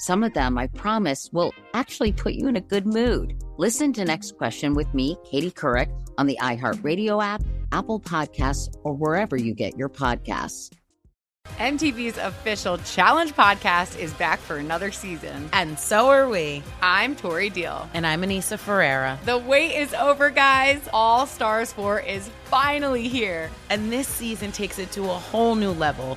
some of them, I promise, will actually put you in a good mood. Listen to Next Question with me, Katie Couric, on the iHeartRadio app, Apple Podcasts, or wherever you get your podcasts. MTV's official Challenge podcast is back for another season. And so are we. I'm Tori Deal. And I'm Anissa Ferreira. The wait is over, guys. All Stars 4 is finally here. And this season takes it to a whole new level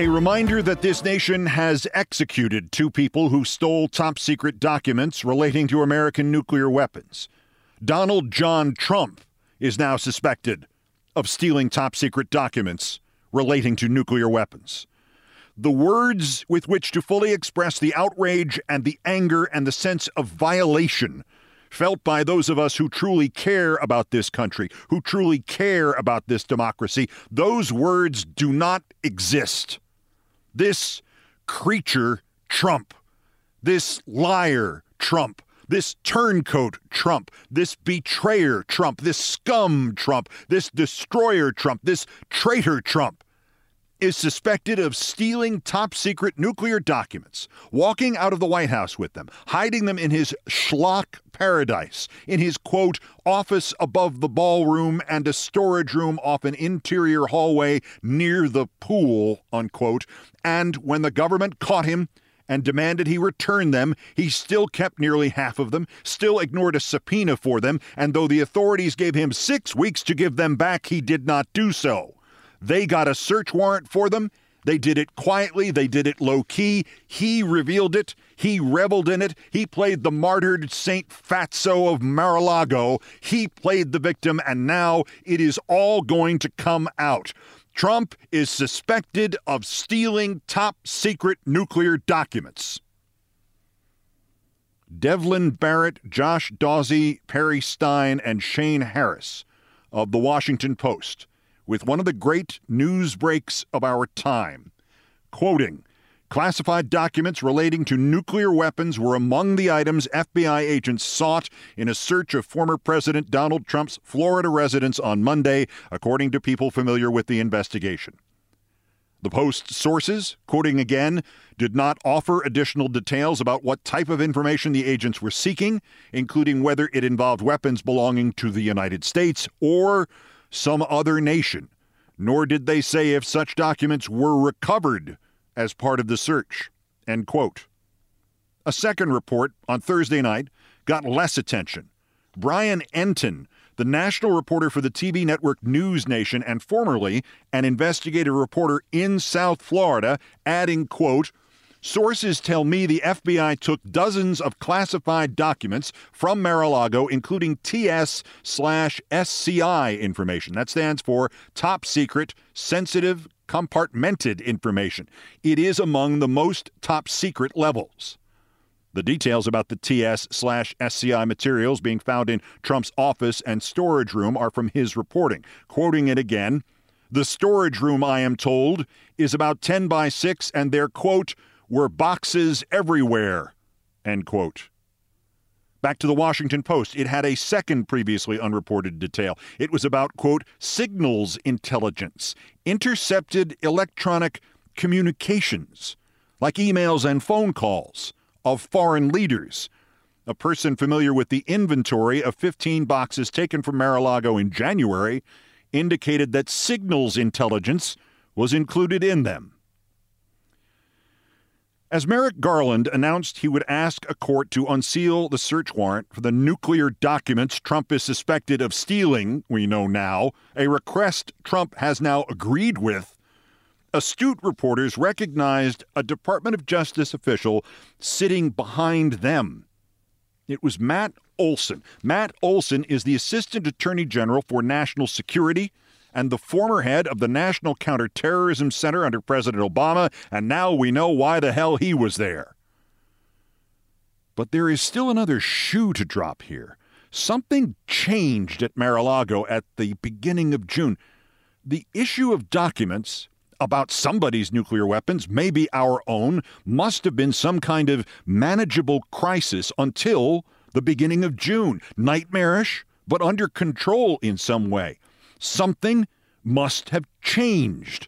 A reminder that this nation has executed two people who stole top secret documents relating to American nuclear weapons. Donald John Trump is now suspected of stealing top secret documents relating to nuclear weapons. The words with which to fully express the outrage and the anger and the sense of violation felt by those of us who truly care about this country, who truly care about this democracy, those words do not exist. This creature Trump, this liar Trump, this turncoat Trump, this betrayer Trump, this scum Trump, this destroyer Trump, this traitor Trump is suspected of stealing top secret nuclear documents, walking out of the White House with them, hiding them in his schlock paradise, in his quote, office above the ballroom and a storage room off an interior hallway near the pool, unquote. And when the government caught him, and demanded he return them, he still kept nearly half of them, still ignored a subpoena for them, and though the authorities gave him six weeks to give them back, he did not do so. They got a search warrant for them. They did it quietly. They did it low key. He revealed it. He reveled in it. He played the martyred Saint Fatso of Mar-a-Lago. He played the victim, and now it is all going to come out. Trump is suspected of stealing top secret nuclear documents. Devlin Barrett, Josh Dawsey, Perry Stein, and Shane Harris of The Washington Post with one of the great news breaks of our time. Quoting, Classified documents relating to nuclear weapons were among the items FBI agents sought in a search of former President Donald Trump's Florida residence on Monday, according to people familiar with the investigation. The Post's sources, quoting again, did not offer additional details about what type of information the agents were seeking, including whether it involved weapons belonging to the United States or some other nation, nor did they say if such documents were recovered as part of the search. End quote. A second report on Thursday night got less attention. Brian Entin, the national reporter for the TV network News Nation and formerly an investigative reporter in South Florida, adding, quote, Sources tell me the FBI took dozens of classified documents from Mar-a-Lago, including TS slash SCI information. That stands for Top Secret, Sensitive, Compartmented Information. It is among the most top secret levels. The details about the TS slash SCI materials being found in Trump's office and storage room are from his reporting. Quoting it again, the storage room, I am told, is about 10 by 6, and there, quote, were boxes everywhere, end quote. Back to the Washington Post. It had a second previously unreported detail. It was about, quote, signals intelligence, intercepted electronic communications, like emails and phone calls of foreign leaders. A person familiar with the inventory of 15 boxes taken from Mar a Lago in January indicated that signals intelligence was included in them. As Merrick Garland announced he would ask a court to unseal the search warrant for the nuclear documents Trump is suspected of stealing, we know now, a request Trump has now agreed with, astute reporters recognized a Department of Justice official sitting behind them. It was Matt Olsen. Matt Olsen is the Assistant Attorney General for National Security and the former head of the National Counterterrorism Center under President Obama, and now we know why the hell he was there. But there is still another shoe to drop here. Something changed at Mar a Lago at the beginning of June. The issue of documents about somebody's nuclear weapons, maybe our own, must have been some kind of manageable crisis until the beginning of June. Nightmarish, but under control in some way. Something must have changed.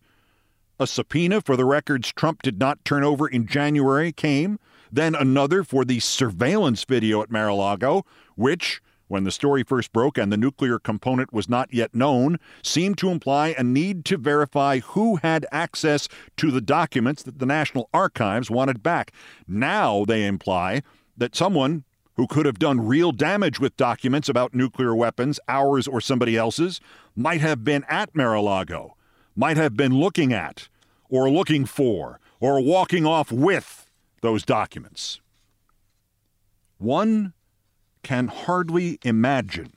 A subpoena for the records Trump did not turn over in January came, then another for the surveillance video at Mar a Lago, which when the story first broke and the nuclear component was not yet known, seemed to imply a need to verify who had access to the documents that the National Archives wanted back. Now they imply that someone who could have done real damage with documents about nuclear weapons, ours or somebody else's, might have been at Mar a Lago, might have been looking at, or looking for, or walking off with those documents. One can hardly imagine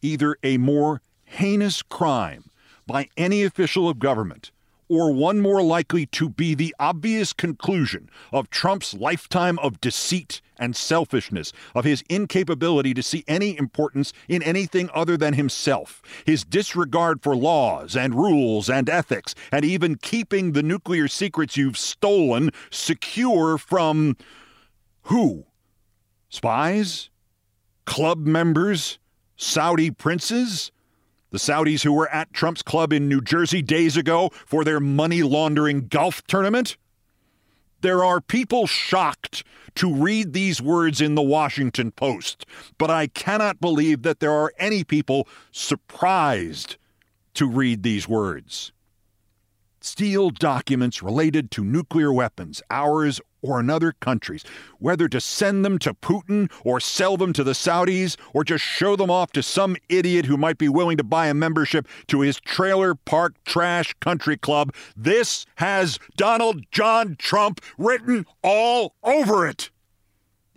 either a more heinous crime by any official of government or one more likely to be the obvious conclusion of Trump's lifetime of deceit and selfishness, of his incapability to see any importance in anything other than himself, his disregard for laws and rules and ethics, and even keeping the nuclear secrets you've stolen secure from who? Spies? club members, Saudi princes, the Saudis who were at Trump's club in New Jersey days ago for their money laundering golf tournament. There are people shocked to read these words in the Washington Post, but I cannot believe that there are any people surprised to read these words. Steal documents related to nuclear weapons, ours or another country's, whether to send them to Putin or sell them to the Saudis or just show them off to some idiot who might be willing to buy a membership to his trailer park trash country club. This has Donald John Trump written all over it.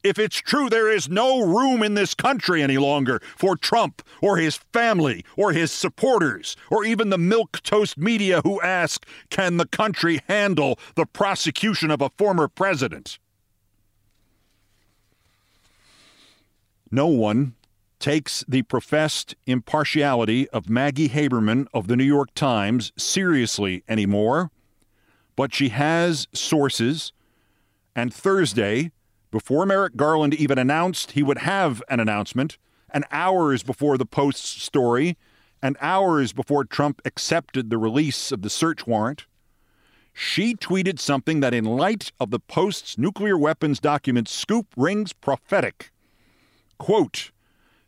If it's true there is no room in this country any longer for Trump or his family or his supporters or even the milk toast media who ask, can the country handle the prosecution of a former president? No one takes the professed impartiality of Maggie Haberman of the New York Times seriously anymore, but she has sources. And Thursday, before Merrick Garland even announced he would have an announcement, and hours before the Post's story, and hours before Trump accepted the release of the search warrant, she tweeted something that, in light of the Post's nuclear weapons document scoop, rings prophetic. Quote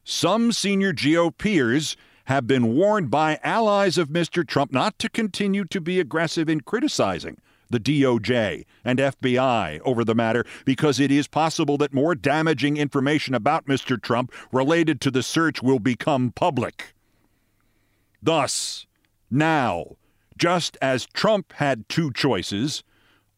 Some senior GOPers have been warned by allies of Mr. Trump not to continue to be aggressive in criticizing the DOJ, and FBI over the matter because it is possible that more damaging information about Mr. Trump related to the search will become public. Thus, now, just as Trump had two choices,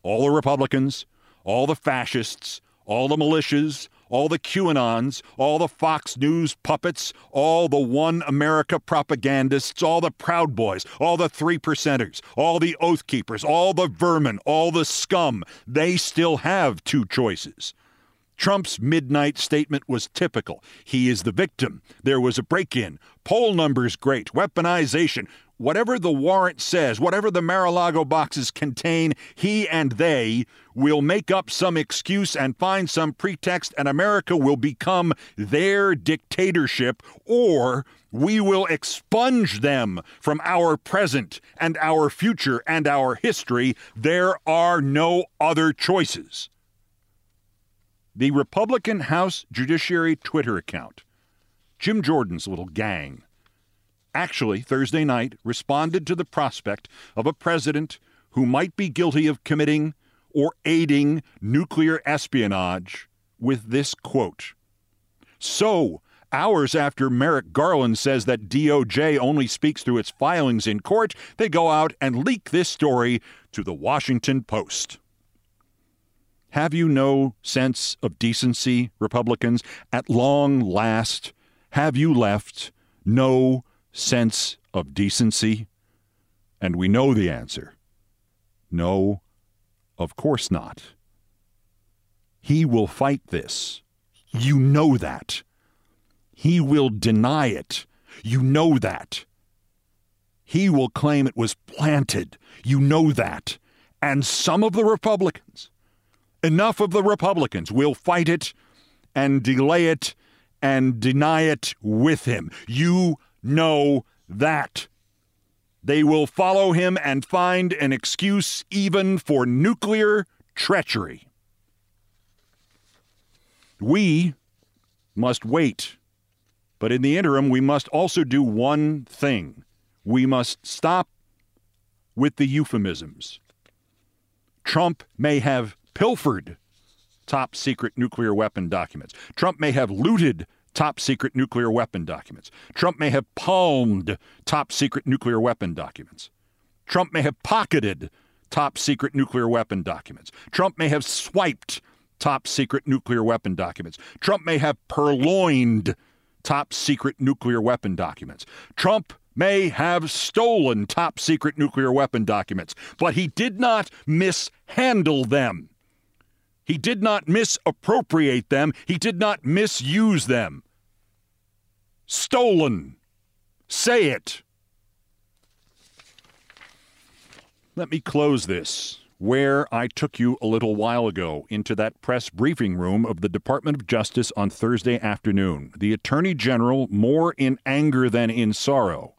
all the Republicans, all the fascists, all the militias, all the QAnons, all the Fox News puppets, all the One America propagandists, all the Proud Boys, all the Three Percenters, all the Oath Keepers, all the vermin, all the scum, they still have two choices. Trump's midnight statement was typical. He is the victim. There was a break in. Poll numbers great. Weaponization. Whatever the warrant says, whatever the Mar a Lago boxes contain, he and they will make up some excuse and find some pretext, and America will become their dictatorship, or we will expunge them from our present and our future and our history. There are no other choices. The Republican House Judiciary Twitter account, Jim Jordan's little gang, actually, Thursday night, responded to the prospect of a president who might be guilty of committing or aiding nuclear espionage with this quote So, hours after Merrick Garland says that DOJ only speaks through its filings in court, they go out and leak this story to the Washington Post. Have you no sense of decency, Republicans? At long last, have you left no sense of decency? And we know the answer. No, of course not. He will fight this. You know that. He will deny it. You know that. He will claim it was planted. You know that. And some of the Republicans, enough of the Republicans, will fight it and delay it and deny it with him. You know that. They will follow him and find an excuse even for nuclear treachery. We must wait. But in the interim, we must also do one thing. We must stop with the euphemisms. Trump may have pilfered top secret nuclear weapon documents. Trump may have looted top secret nuclear weapon documents. Trump may have palmed top secret nuclear weapon documents. Trump may have pocketed top secret nuclear weapon documents. Trump may have swiped top secret nuclear weapon documents. Trump may have purloined top secret nuclear weapon documents. Trump may have stolen top secret nuclear weapon documents, but he did not mishandle them. He did not misappropriate them. He did not misuse them. Stolen. Say it. Let me close this where I took you a little while ago into that press briefing room of the Department of Justice on Thursday afternoon. The Attorney General, more in anger than in sorrow,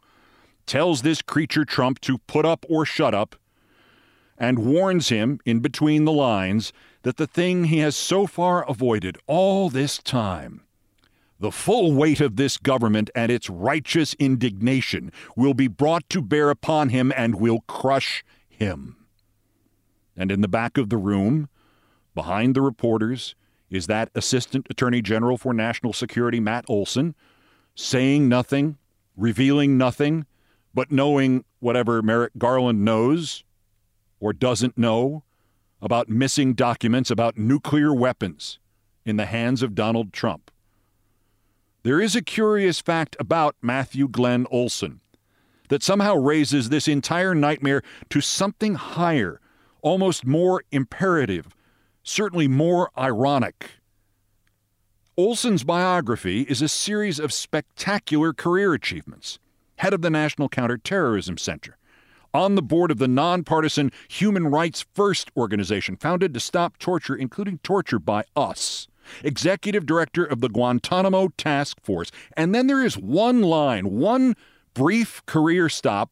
tells this creature Trump to put up or shut up and warns him, in between the lines, that the thing he has so far avoided all this time the full weight of this government and its righteous indignation will be brought to bear upon him and will crush him. And in the back of the room, behind the reporters, is that Assistant Attorney General for National Security, Matt Olsen, saying nothing, revealing nothing, but knowing whatever Merrick Garland knows or doesn't know about missing documents about nuclear weapons in the hands of Donald Trump. There is a curious fact about Matthew Glenn Olsen that somehow raises this entire nightmare to something higher, almost more imperative, certainly more ironic. Olsen's biography is a series of spectacular career achievements. Head of the National Counterterrorism Center, on the board of the nonpartisan Human Rights First organization founded to stop torture, including torture by us executive director of the Guantanamo Task Force. And then there is one line, one brief career stop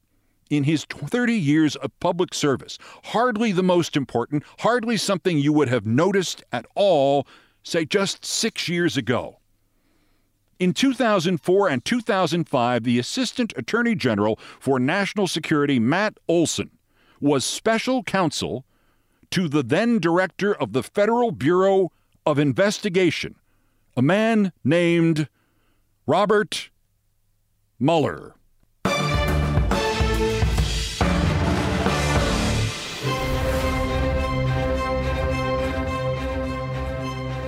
in his 30 years of public service. Hardly the most important, hardly something you would have noticed at all, say, just six years ago. In 2004 and 2005, the Assistant Attorney General for National Security, Matt Olsen, was special counsel to the then director of the Federal Bureau of Investigation, a man named Robert Mueller.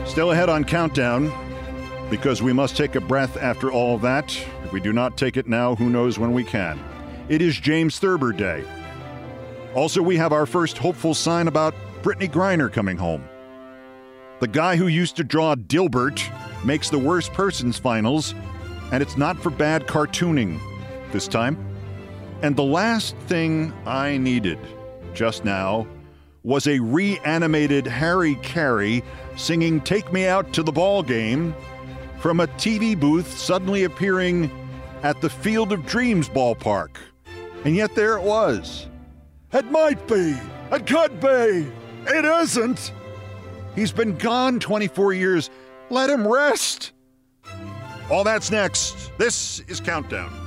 Still ahead on Countdown because we must take a breath after all that. If we do not take it now, who knows when we can. It is James Thurber Day. Also, we have our first hopeful sign about Brittney Griner coming home. The guy who used to draw Dilbert makes the worst persons finals, and it's not for bad cartooning this time. And the last thing I needed just now was a reanimated Harry Caray singing Take Me Out to the Ball Game from a TV booth suddenly appearing at the Field of Dreams ballpark. And yet there it was. It might be. It could be. It isn't. He's been gone 24 years. Let him rest. All that's next. This is Countdown.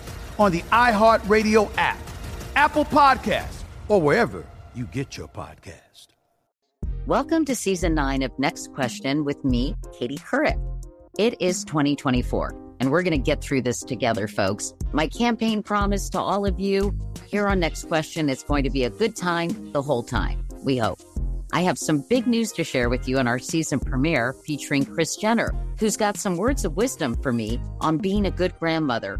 on the iHeartRadio app, Apple Podcasts, or wherever you get your podcast. Welcome to season nine of Next Question with me, Katie Couric. It is 2024, and we're going to get through this together, folks. My campaign promise to all of you here on Next Question is going to be a good time the whole time. We hope. I have some big news to share with you on our season premiere featuring Kris Jenner, who's got some words of wisdom for me on being a good grandmother,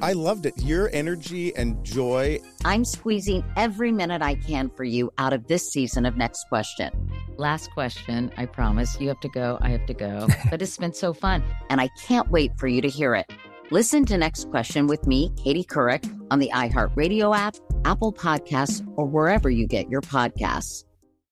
I loved it. Your energy and joy. I'm squeezing every minute I can for you out of this season of Next Question. Last question, I promise. You have to go, I have to go. but it's been so fun, and I can't wait for you to hear it. Listen to Next Question with me, Katie Couric, on the iHeartRadio app, Apple Podcasts, or wherever you get your podcasts.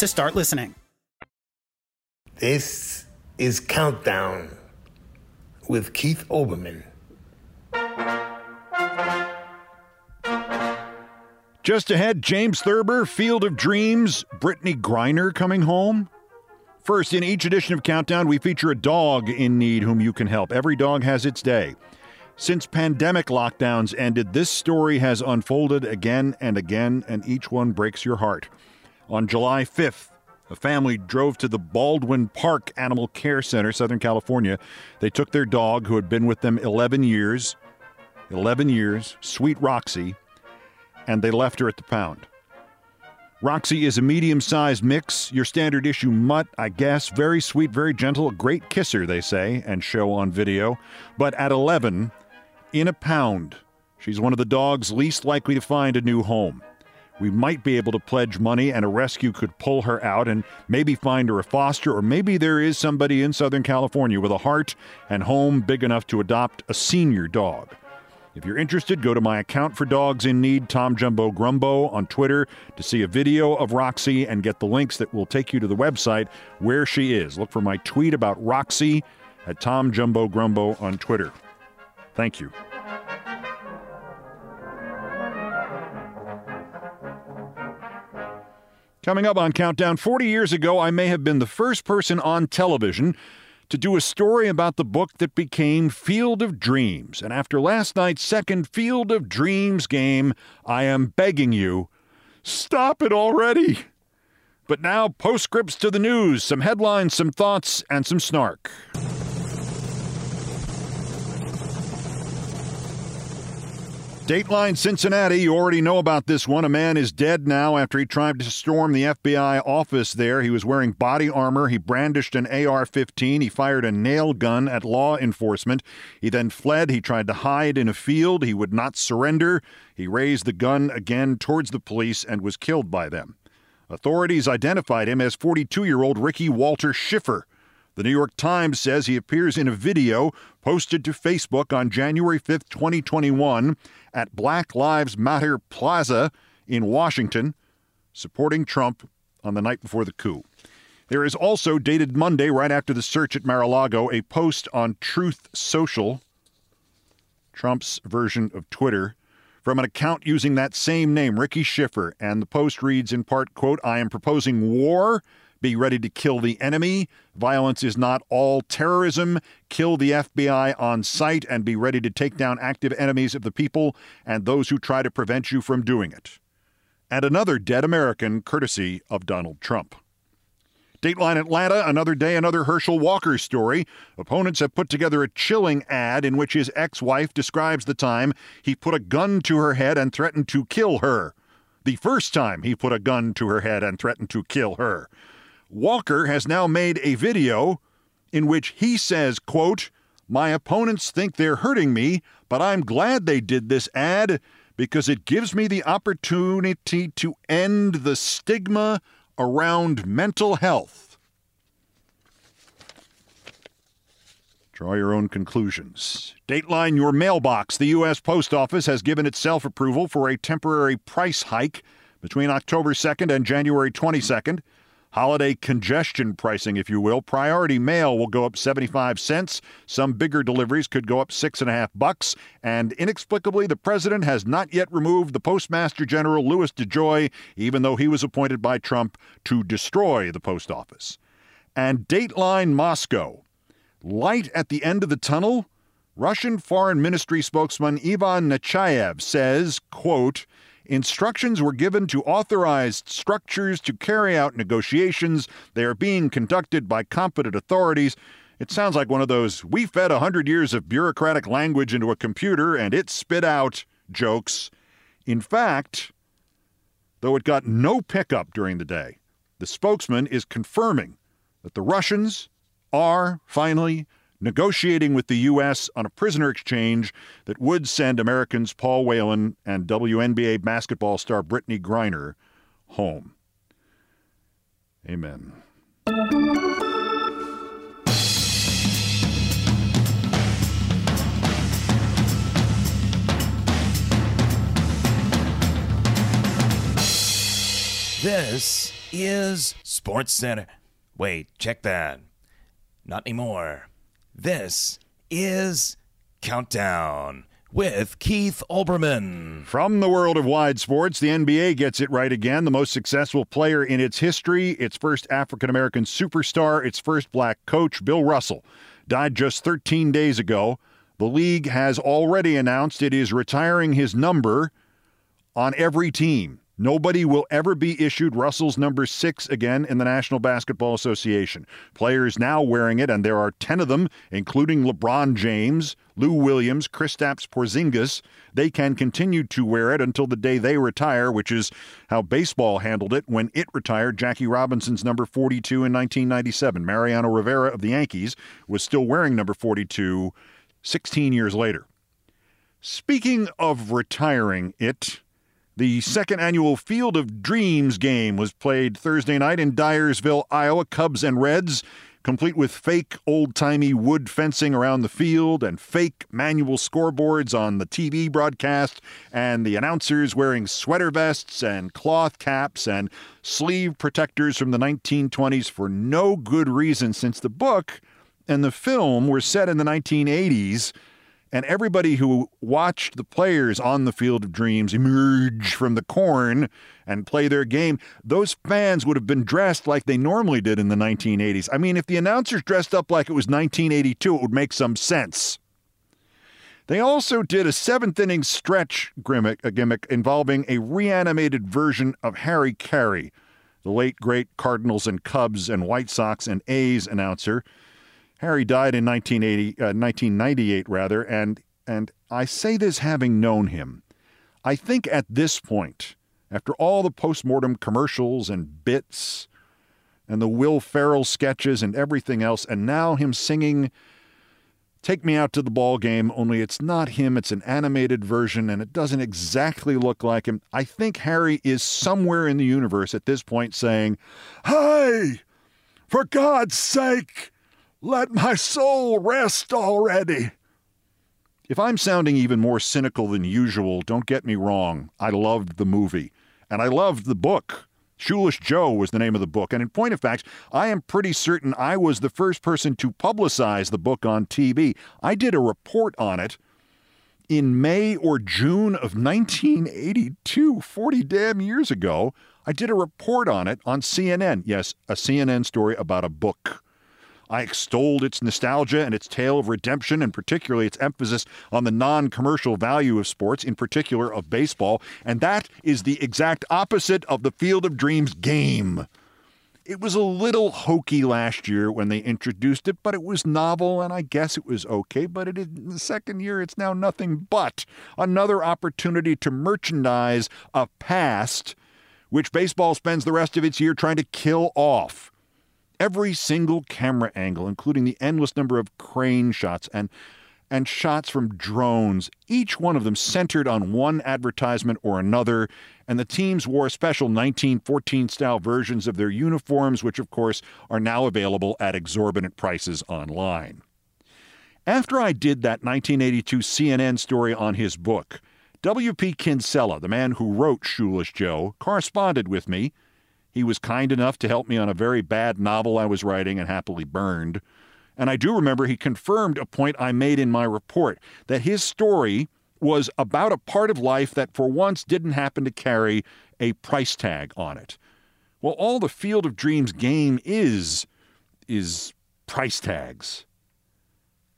to start listening. This is Countdown with Keith Olbermann. Just ahead, James Thurber, Field of Dreams, Brittney Griner coming home. First, in each edition of Countdown, we feature a dog in need whom you can help. Every dog has its day. Since pandemic lockdowns ended, this story has unfolded again and again, and each one breaks your heart. On July 5th, a family drove to the Baldwin Park Animal Care Center, Southern California. They took their dog, who had been with them 11 years, 11 years, sweet Roxy, and they left her at the pound. Roxy is a medium sized mix, your standard issue mutt, I guess. Very sweet, very gentle, a great kisser, they say, and show on video. But at 11, in a pound, she's one of the dogs least likely to find a new home. We might be able to pledge money and a rescue could pull her out and maybe find her a foster, or maybe there is somebody in Southern California with a heart and home big enough to adopt a senior dog. If you're interested, go to my account for dogs in need, Tom Jumbo Grumbo, on Twitter to see a video of Roxy and get the links that will take you to the website where she is. Look for my tweet about Roxy at Tom Jumbo Grumbo on Twitter. Thank you. Coming up on Countdown, 40 years ago, I may have been the first person on television to do a story about the book that became Field of Dreams. And after last night's second Field of Dreams game, I am begging you, stop it already. But now, postscripts to the news, some headlines, some thoughts, and some snark. Dateline Cincinnati, you already know about this one. A man is dead now after he tried to storm the FBI office there. He was wearing body armor. He brandished an AR 15. He fired a nail gun at law enforcement. He then fled. He tried to hide in a field. He would not surrender. He raised the gun again towards the police and was killed by them. Authorities identified him as 42 year old Ricky Walter Shiffer. The New York Times says he appears in a video posted to Facebook on January 5th, 2021, at Black Lives Matter Plaza in Washington, supporting Trump on the night before the coup. There is also, dated Monday, right after the search at Mar a Lago, a post on Truth Social, Trump's version of Twitter, from an account using that same name, Ricky Shiffer. And the post reads in part, quote, I am proposing war be ready to kill the enemy. Violence is not all terrorism. Kill the FBI on sight and be ready to take down active enemies of the people and those who try to prevent you from doing it. And another dead American, courtesy of Donald Trump. Dateline Atlanta, another day, another Herschel Walker story. Opponents have put together a chilling ad in which his ex wife describes the time he put a gun to her head and threatened to kill her. The first time he put a gun to her head and threatened to kill her. Walker has now made a video in which he says, quote, My opponents think they're hurting me, but I'm glad they did this ad because it gives me the opportunity to end the stigma around mental health. Draw your own conclusions. Dateline Your Mailbox. The U.S. Post Office has given itself approval for a temporary price hike between October 2nd and January 22nd. Holiday congestion pricing, if you will. Priority mail will go up 75 cents. Some bigger deliveries could go up six and a half bucks. And inexplicably, the president has not yet removed the Postmaster General Louis DeJoy, even though he was appointed by Trump to destroy the post office. And Dateline Moscow. Light at the end of the tunnel? Russian Foreign Ministry spokesman Ivan Nechayev says, quote, Instructions were given to authorized structures to carry out negotiations. They are being conducted by competent authorities. It sounds like one of those we fed a hundred years of bureaucratic language into a computer and it spit out jokes. In fact, though it got no pickup during the day, the spokesman is confirming that the Russians are finally negotiating with the U.S. on a prisoner exchange that would send Americans Paul Whelan and WNBA basketball star Brittney Griner home. Amen. This is Sports Center. Wait, check that. Not anymore. This is Countdown with Keith Olbermann. From the world of wide sports, the NBA gets it right again. The most successful player in its history, its first African American superstar, its first black coach, Bill Russell, died just 13 days ago. The league has already announced it is retiring his number on every team. Nobody will ever be issued Russell's number six again in the National Basketball Association. Players now wearing it, and there are 10 of them, including LeBron James, Lou Williams, Kristaps Porzingis. They can continue to wear it until the day they retire, which is how baseball handled it when it retired Jackie Robinson's number 42 in 1997. Mariano Rivera of the Yankees was still wearing number 42 16 years later. Speaking of retiring it, the second annual Field of Dreams game was played Thursday night in Dyersville, Iowa. Cubs and Reds, complete with fake old timey wood fencing around the field and fake manual scoreboards on the TV broadcast, and the announcers wearing sweater vests and cloth caps and sleeve protectors from the 1920s for no good reason, since the book and the film were set in the 1980s and everybody who watched the players on the field of dreams emerge from the corn and play their game, those fans would have been dressed like they normally did in the 1980s. I mean, if the announcers dressed up like it was 1982, it would make some sense. They also did a seventh inning stretch gimmick, gimmick involving a reanimated version of Harry Caray, the late great Cardinals and Cubs and White Sox and A's announcer. Harry died in 1980, uh, 1998, rather, and and I say this having known him. I think at this point, after all the postmortem commercials and bits, and the Will Ferrell sketches and everything else, and now him singing "Take Me Out to the Ball Game," only it's not him; it's an animated version, and it doesn't exactly look like him. I think Harry is somewhere in the universe at this point saying, "Hey, for God's sake!" Let my soul rest already. If I'm sounding even more cynical than usual, don't get me wrong. I loved the movie, and I loved the book. Shoeless Joe was the name of the book, and in point of fact, I am pretty certain I was the first person to publicize the book on TV. I did a report on it in May or June of 1982, 40 damn years ago. I did a report on it on CNN. Yes, a CNN story about a book. I extolled its nostalgia and its tale of redemption, and particularly its emphasis on the non commercial value of sports, in particular of baseball. And that is the exact opposite of the Field of Dreams game. It was a little hokey last year when they introduced it, but it was novel, and I guess it was okay. But it, in the second year, it's now nothing but another opportunity to merchandise a past which baseball spends the rest of its year trying to kill off every single camera angle, including the endless number of crane shots and and shots from drones, each one of them centered on one advertisement or another. And the teams wore special 1914 style versions of their uniforms, which, of course, are now available at exorbitant prices online. After I did that 1982 CNN story on his book, W.P. Kinsella, the man who wrote Shoeless Joe, corresponded with me he was kind enough to help me on a very bad novel I was writing and happily burned. And I do remember he confirmed a point I made in my report that his story was about a part of life that for once didn't happen to carry a price tag on it. Well, all the Field of Dreams game is is price tags.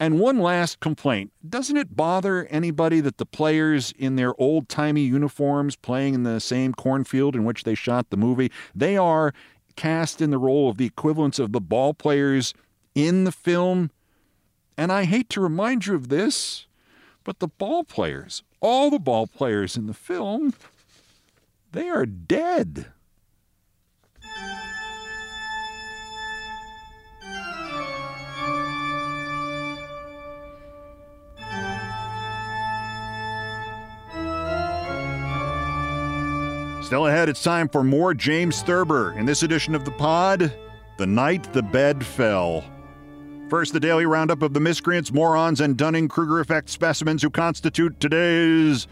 And one last complaint doesn't it bother anybody that the players in their old timey uniforms playing in the same cornfield in which they shot the movie, they are cast in the role of the equivalents of the ball players in the film? And I hate to remind you of this, but the ball players, all the ball players in the film, they are dead. Still ahead, it's time for more James Thurber. In this edition of the pod, The Night the Bed Fell. First, the daily roundup of the miscreants, morons, and Dunning Kruger effect specimens who constitute today's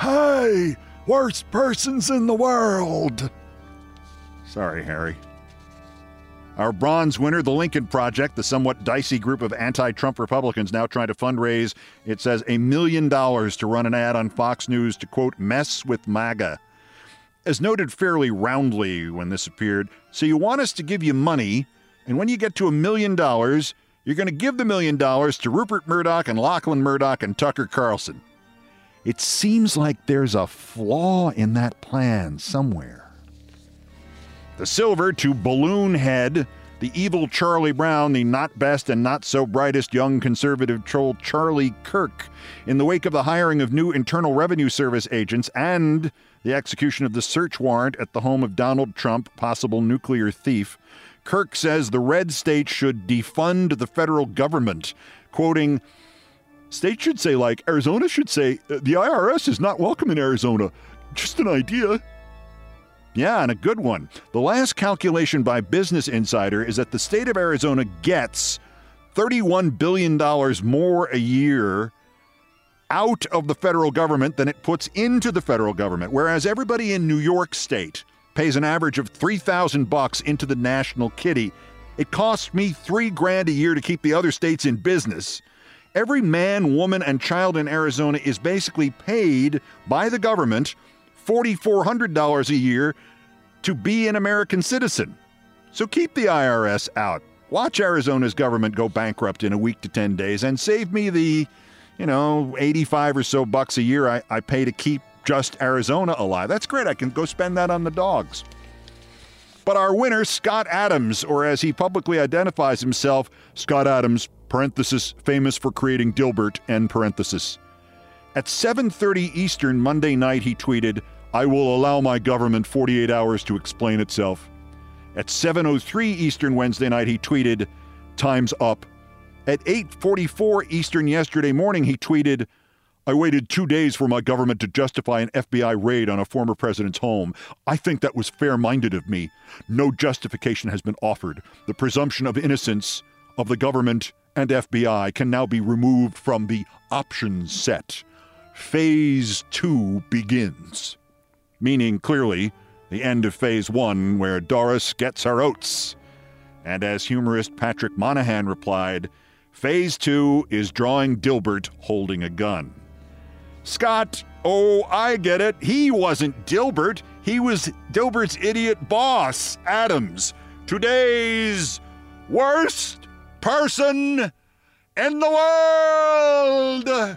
Hey, worst persons in the world. Sorry, Harry. Our bronze winner, the Lincoln Project, the somewhat dicey group of anti Trump Republicans now trying to fundraise, it says, a million dollars to run an ad on Fox News to, quote, mess with MAGA. As noted fairly roundly when this appeared, so you want us to give you money, and when you get to a million dollars, you're going to give the million dollars to Rupert Murdoch and Lachlan Murdoch and Tucker Carlson. It seems like there's a flaw in that plan somewhere. The silver to Balloon Head, the evil Charlie Brown, the not best and not so brightest young conservative troll Charlie Kirk. In the wake of the hiring of new Internal Revenue Service agents and the execution of the search warrant at the home of Donald Trump, possible nuclear thief, Kirk says the red state should defund the federal government, quoting, States should say, like Arizona should say, uh, the IRS is not welcome in Arizona. Just an idea. Yeah, and a good one. The last calculation by Business Insider is that the state of Arizona gets $31 billion more a year out of the federal government than it puts into the federal government, whereas everybody in New York State pays an average of 3000 bucks into the national kitty. It costs me 3 grand a year to keep the other states in business. Every man, woman, and child in Arizona is basically paid by the government $4,400 a year to be an American citizen. So keep the IRS out. Watch Arizona's government go bankrupt in a week to 10 days and save me the, you know, 85 or so bucks a year I, I pay to keep just Arizona alive. That's great. I can go spend that on the dogs. But our winner, Scott Adams, or as he publicly identifies himself, Scott Adams, parenthesis, famous for creating Dilbert, end parenthesis. At 7:30 Eastern Monday night, he tweeted, I will allow my government 48 hours to explain itself. At 7:03 Eastern Wednesday night he tweeted, "Time's up." At 8:44 Eastern yesterday morning he tweeted, I waited 2 days for my government to justify an FBI raid on a former president's home. I think that was fair-minded of me. No justification has been offered. The presumption of innocence of the government and FBI can now be removed from the options set. Phase 2 begins meaning clearly the end of phase one, where Doris gets her oats. And as humorist Patrick Monahan replied, phase two is drawing Dilbert holding a gun. Scott, oh, I get it. He wasn't Dilbert. He was Dilbert's idiot boss, Adams. Today's worst person in the world.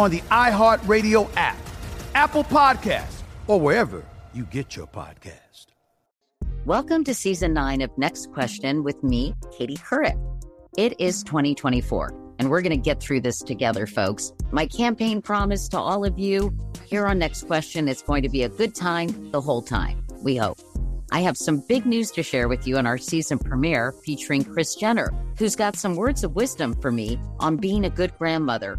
on the iHeartRadio app, Apple Podcasts, or wherever you get your podcast. Welcome to season nine of Next Question with me, Katie Couric. It is 2024, and we're going to get through this together, folks. My campaign promise to all of you here on Next Question is going to be a good time the whole time. We hope. I have some big news to share with you on our season premiere featuring Kris Jenner, who's got some words of wisdom for me on being a good grandmother,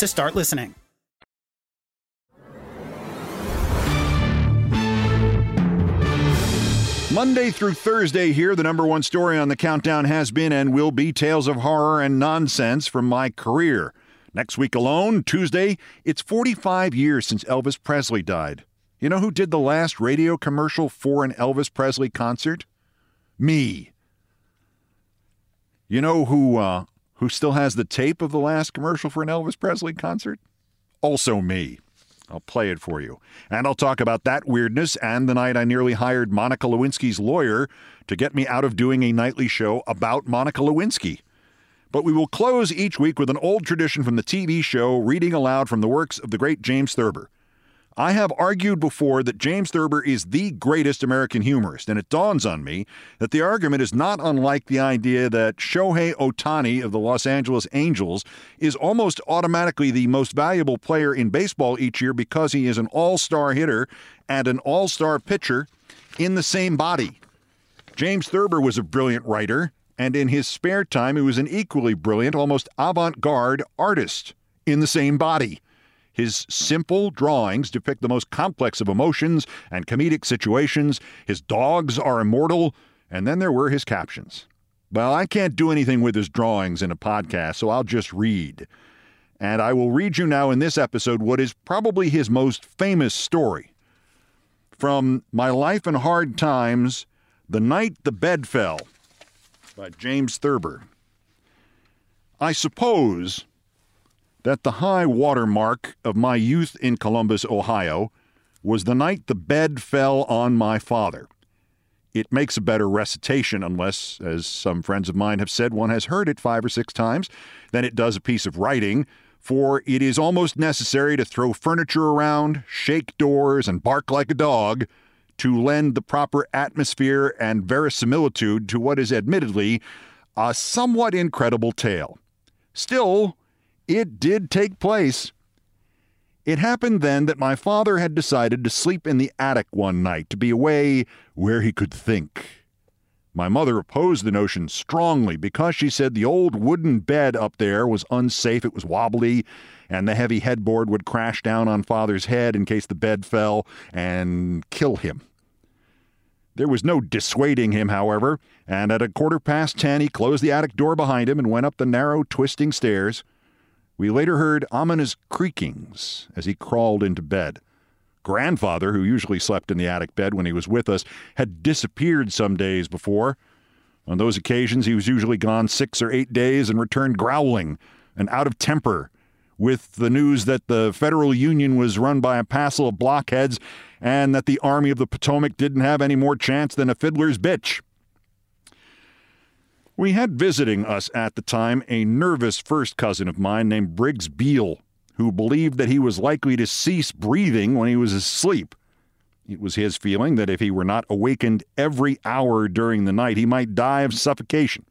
to start listening. Monday through Thursday here, the number one story on the countdown has been and will be tales of horror and nonsense from my career. Next week alone, Tuesday, it's 45 years since Elvis Presley died. You know who did the last radio commercial for an Elvis Presley concert? Me. You know who uh, who still has the tape of the last commercial for an Elvis Presley concert? Also me. I'll play it for you. And I'll talk about that weirdness and the night I nearly hired Monica Lewinsky's lawyer to get me out of doing a nightly show about Monica Lewinsky. But we will close each week with an old tradition from the TV show reading aloud from the works of the great James Thurber. I have argued before that James Thurber is the greatest American humorist, and it dawns on me that the argument is not unlike the idea that Shohei Ohtani of the Los Angeles Angels is almost automatically the most valuable player in baseball each year because he is an all star hitter and an all star pitcher in the same body. James Thurber was a brilliant writer, and in his spare time, he was an equally brilliant, almost avant garde artist in the same body. His simple drawings depict the most complex of emotions and comedic situations. His dogs are immortal. And then there were his captions. Well, I can't do anything with his drawings in a podcast, so I'll just read. And I will read you now in this episode what is probably his most famous story. From My Life and Hard Times The Night the Bed Fell by James Thurber. I suppose that the high water mark of my youth in Columbus, Ohio, was the night the bed fell on my father. It makes a better recitation, unless, as some friends of mine have said, one has heard it five or six times, than it does a piece of writing, for it is almost necessary to throw furniture around, shake doors, and bark like a dog to lend the proper atmosphere and verisimilitude to what is admittedly a somewhat incredible tale. Still, it did take place. It happened then that my father had decided to sleep in the attic one night to be away where he could think. My mother opposed the notion strongly because she said the old wooden bed up there was unsafe, it was wobbly, and the heavy headboard would crash down on father's head in case the bed fell and kill him. There was no dissuading him, however, and at a quarter past ten he closed the attic door behind him and went up the narrow, twisting stairs. We later heard ominous creakings as he crawled into bed. Grandfather, who usually slept in the attic bed when he was with us, had disappeared some days before. On those occasions, he was usually gone six or eight days and returned growling and out of temper with the news that the federal union was run by a passel of blockheads and that the Army of the Potomac didn't have any more chance than a fiddler's bitch. We had visiting us at the time a nervous first cousin of mine named Briggs Beall, who believed that he was likely to cease breathing when he was asleep. It was his feeling that if he were not awakened every hour during the night, he might die of suffocation.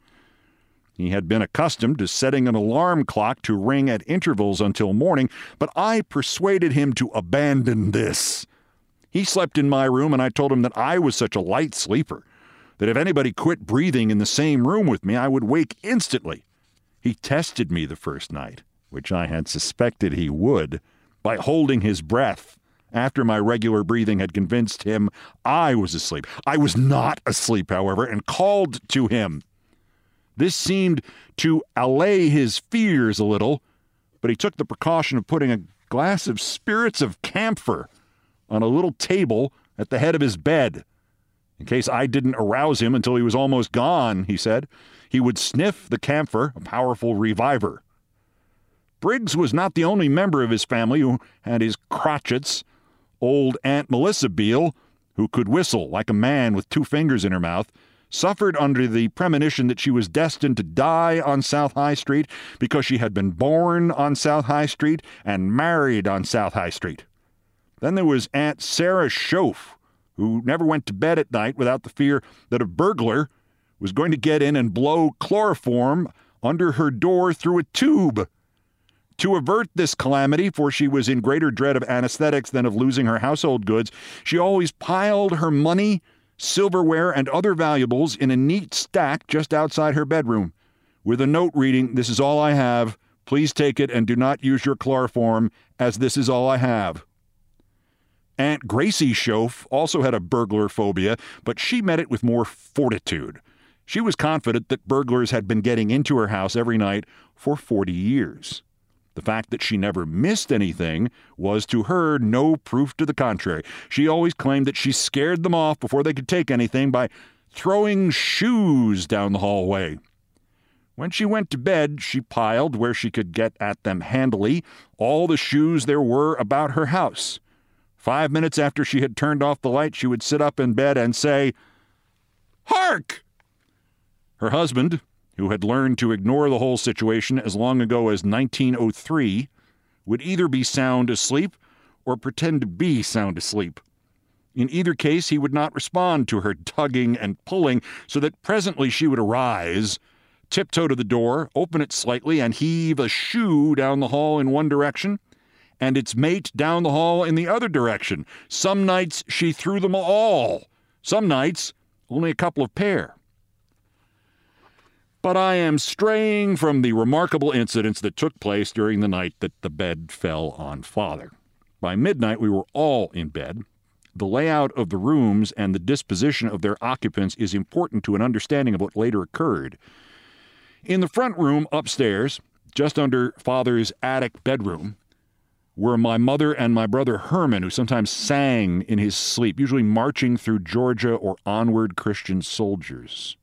He had been accustomed to setting an alarm clock to ring at intervals until morning, but I persuaded him to abandon this. He slept in my room, and I told him that I was such a light sleeper that if anybody quit breathing in the same room with me, I would wake instantly. He tested me the first night. which I had suspected he would, by holding his breath after my regular breathing had convinced him I was asleep. I was not asleep, however, and called to him. This seemed to allay his fears a little, but he took the precaution of putting a glass of spirits of camphor on a little table at the head of his bed. In case I didn't arouse him until he was almost gone, he said, he would sniff the camphor, a powerful reviver. Briggs was not the only member of his family who had his crotchets. Old Aunt Melissa Beall, who could whistle like a man with two fingers in her mouth, suffered under the premonition that she was destined to die on South High Street because she had been born on South High Street and married on South High Street. Then there was Aunt Sarah Shoaf, who never went to bed at night without the fear that a burglar was going to get in and blow chloroform under her door through a tube. To avert this calamity, for she was in greater dread of anesthetics than of losing her household goods, she always piled her money, silverware, and other valuables in a neat stack just outside her bedroom, with a note reading, This is all I have. Please take it and do not use your chloroform, as this is all I have. Aunt Gracie Shoaf also had a burglar phobia, but she met it with more fortitude. She was confident that burglars had been getting into her house every night for 40 years. The fact that she never missed anything was to her no proof to the contrary. She always claimed that she scared them off before they could take anything by throwing shoes down the hallway. When she went to bed, she piled, where she could get at them handily, all the shoes there were about her house. Five minutes after she had turned off the light, she would sit up in bed and say, Hark! Her husband, who had learned to ignore the whole situation as long ago as 1903, would either be sound asleep or pretend to be sound asleep. In either case, he would not respond to her tugging and pulling, so that presently she would arise, tiptoe to the door, open it slightly, and heave a shoe down the hall in one direction, and its mate down the hall in the other direction. Some nights she threw them all, some nights only a couple of pair. But I am straying from the remarkable incidents that took place during the night that the bed fell on father. By midnight, we were all in bed. The layout of the rooms and the disposition of their occupants is important to an understanding of what later occurred. In the front room upstairs, just under father's attic bedroom, were my mother and my brother Herman, who sometimes sang in his sleep, usually marching through Georgia or onward Christian soldiers.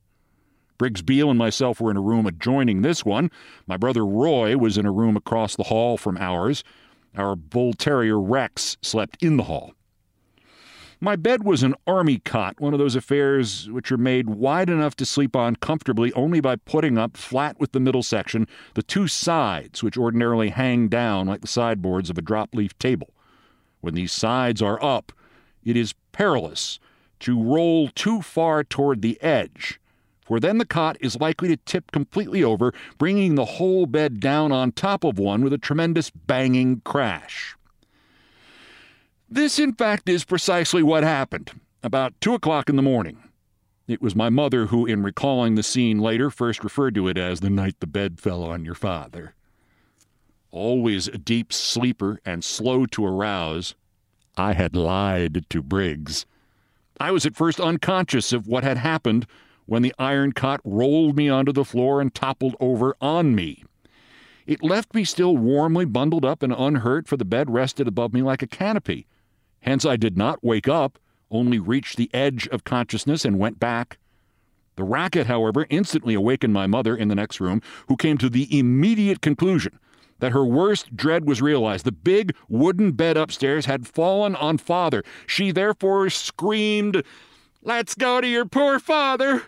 Briggs Beall and myself were in a room adjoining this one. My brother Roy was in a room across the hall from ours. Our bull terrier Rex slept in the hall. My bed was an army cot, one of those affairs which are made wide enough to sleep on comfortably only by putting up, flat with the middle section, the two sides, which ordinarily hang down like the sideboards of a drop leaf table. When these sides are up, it is perilous to roll too far toward the edge, for then the cot is likely to tip completely over, bringing the whole bed down on top of one with a tremendous banging crash. This, in fact, is precisely what happened. About two o'clock in the morning. It was my mother who, in recalling the scene later, first referred to it as the night the bed fell on your father. Always a deep sleeper and slow to arouse, I had lied to Briggs. I was at first unconscious of what had happened when the iron cot rolled me onto the floor and toppled over on me. It left me still warmly bundled up and unhurt, for the bed rested above me like a canopy. Hence, I did not wake up, only reached the edge of consciousness and went back. The racket, however, instantly awakened my mother in the next room, who came to the immediate conclusion that her worst dread was realized. The big wooden bed upstairs had fallen on father. She therefore screamed, Let's go to your poor father!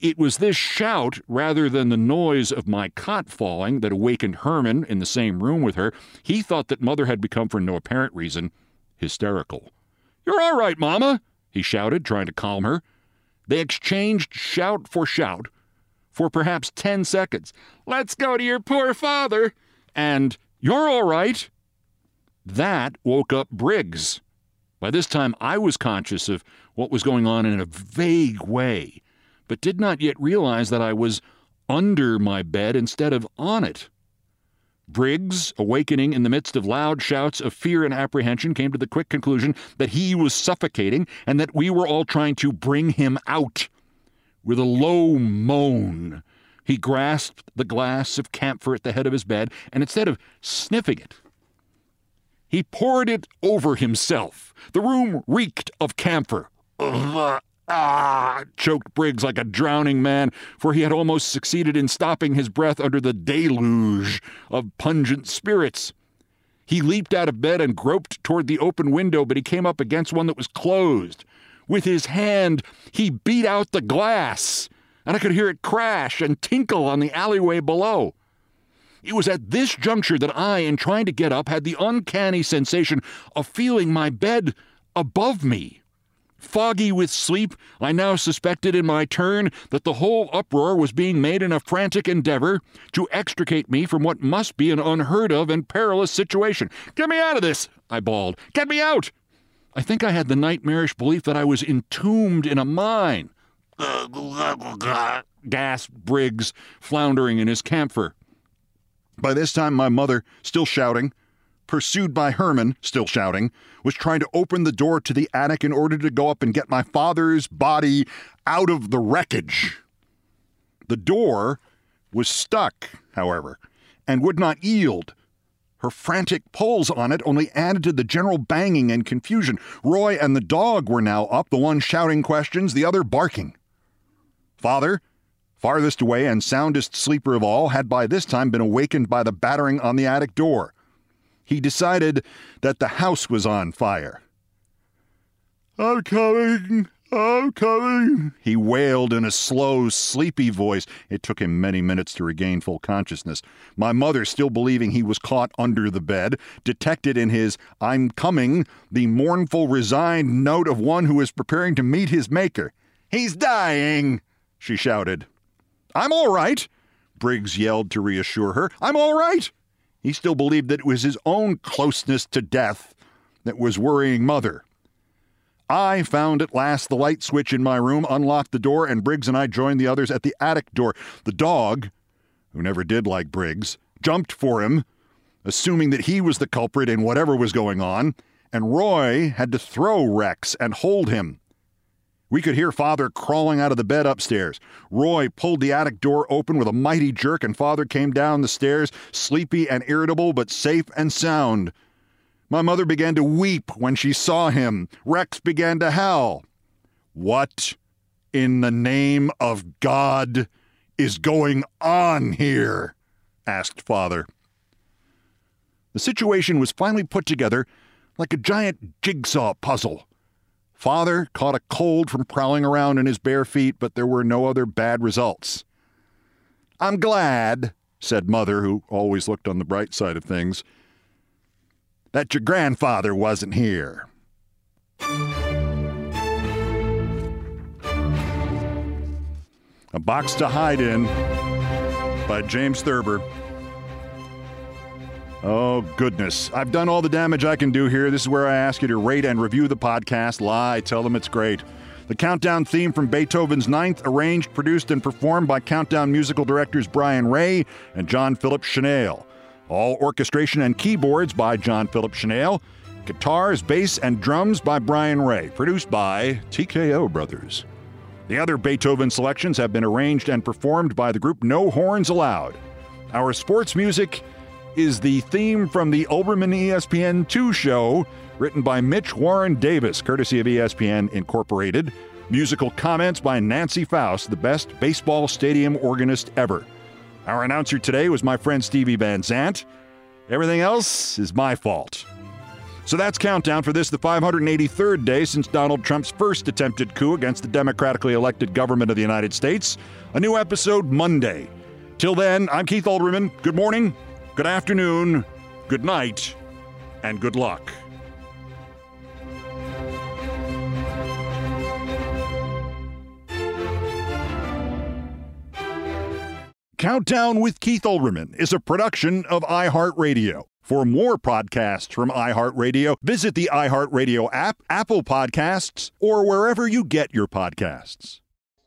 It was this shout, rather than the noise of my cot falling, that awakened Herman in the same room with her. He thought that mother had become, for no apparent reason, hysterical. You're all right, Mamma, he shouted, trying to calm her. They exchanged shout for shout for perhaps ten seconds. Let's go to your poor father! And you're all right! That woke up Briggs. By this time, I was conscious of what was going on in a vague way, but did not yet realize that I was under my bed instead of on it. Briggs, awakening in the midst of loud shouts of fear and apprehension, came to the quick conclusion that he was suffocating and that we were all trying to bring him out. With a low moan, he grasped the glass of camphor at the head of his bed, and instead of sniffing it, he poured it over himself. The room reeked of camphor. Ugh, ah, choked Briggs like a drowning man, for he had almost succeeded in stopping his breath under the deluge of pungent spirits. He leaped out of bed and groped toward the open window, but he came up against one that was closed. With his hand, he beat out the glass, and I could hear it crash and tinkle on the alleyway below. It was at this juncture that I, in trying to get up, had the uncanny sensation of feeling my bed above me. Foggy with sleep, I now suspected in my turn that the whole uproar was being made in a frantic endeavor to extricate me from what must be an unheard of and perilous situation. Get me out of this! I bawled. Get me out! I think I had the nightmarish belief that I was entombed in a mine. gasped Briggs, floundering in his camphor. By this time, my mother, still shouting, pursued by Herman, still shouting, was trying to open the door to the attic in order to go up and get my father's body out of the wreckage. The door was stuck, however, and would not yield. Her frantic pulls on it only added to the general banging and confusion. Roy and the dog were now up, the one shouting questions, the other barking. Father, farthest away and soundest sleeper of all, had by this time been awakened by the battering on the attic door. He decided that the house was on fire. I'm coming, I'm coming, he wailed in a slow, sleepy voice. It took him many minutes to regain full consciousness. My mother, still believing he was caught under the bed, detected in his I'm coming the mournful, resigned note of one who is preparing to meet his maker. He's dying, she shouted. I'm all right, Briggs yelled to reassure her. I'm all right. He still believed that it was his own closeness to death that was worrying Mother. I found at last the light switch in my room, unlocked the door, and Briggs and I joined the others at the attic door. The dog, who never did like Briggs, jumped for him, assuming that he was the culprit in whatever was going on, and Roy had to throw Rex and hold him. We could hear Father crawling out of the bed upstairs. Roy pulled the attic door open with a mighty jerk, and Father came down the stairs, sleepy and irritable, but safe and sound. My mother began to weep when she saw him. Rex began to howl. What in the name of God is going on here? asked Father. The situation was finally put together like a giant jigsaw puzzle. Father caught a cold from prowling around in his bare feet, but there were no other bad results. I'm glad, said Mother, who always looked on the bright side of things, that your grandfather wasn't here. A Box to Hide In by James Thurber. Oh, goodness. I've done all the damage I can do here. This is where I ask you to rate and review the podcast. Lie, tell them it's great. The Countdown theme from Beethoven's Ninth, arranged, produced, and performed by Countdown musical directors Brian Ray and John Philip Shenale. All orchestration and keyboards by John Philip Shenale. Guitars, bass, and drums by Brian Ray. Produced by TKO Brothers. The other Beethoven selections have been arranged and performed by the group No Horns Allowed. Our sports music is the theme from the Olbermann ESPN 2 show, written by Mitch Warren Davis, courtesy of ESPN Incorporated. Musical comments by Nancy Faust, the best baseball stadium organist ever. Our announcer today was my friend Stevie Van Zandt. Everything else is my fault. So that's countdown for this, the 583rd day since Donald Trump's first attempted coup against the democratically elected government of the United States. A new episode Monday. Till then, I'm Keith Olbermann. Good morning, good afternoon, good night, and good luck. Countdown with Keith Olbermann is a production of iHeartRadio. For more podcasts from iHeartRadio, visit the iHeartRadio app, Apple Podcasts, or wherever you get your podcasts.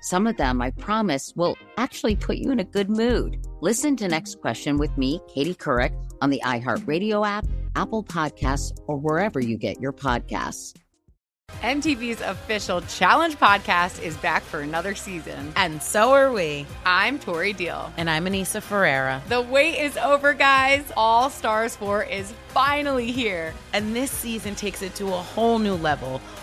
Some of them, I promise, will actually put you in a good mood. Listen to Next Question with me, Katie Couric, on the iHeartRadio app, Apple Podcasts, or wherever you get your podcasts. MTV's official Challenge podcast is back for another season. And so are we. I'm Tori Deal. And I'm Aneesa Ferreira. The wait is over, guys. All Stars 4 is finally here. And this season takes it to a whole new level.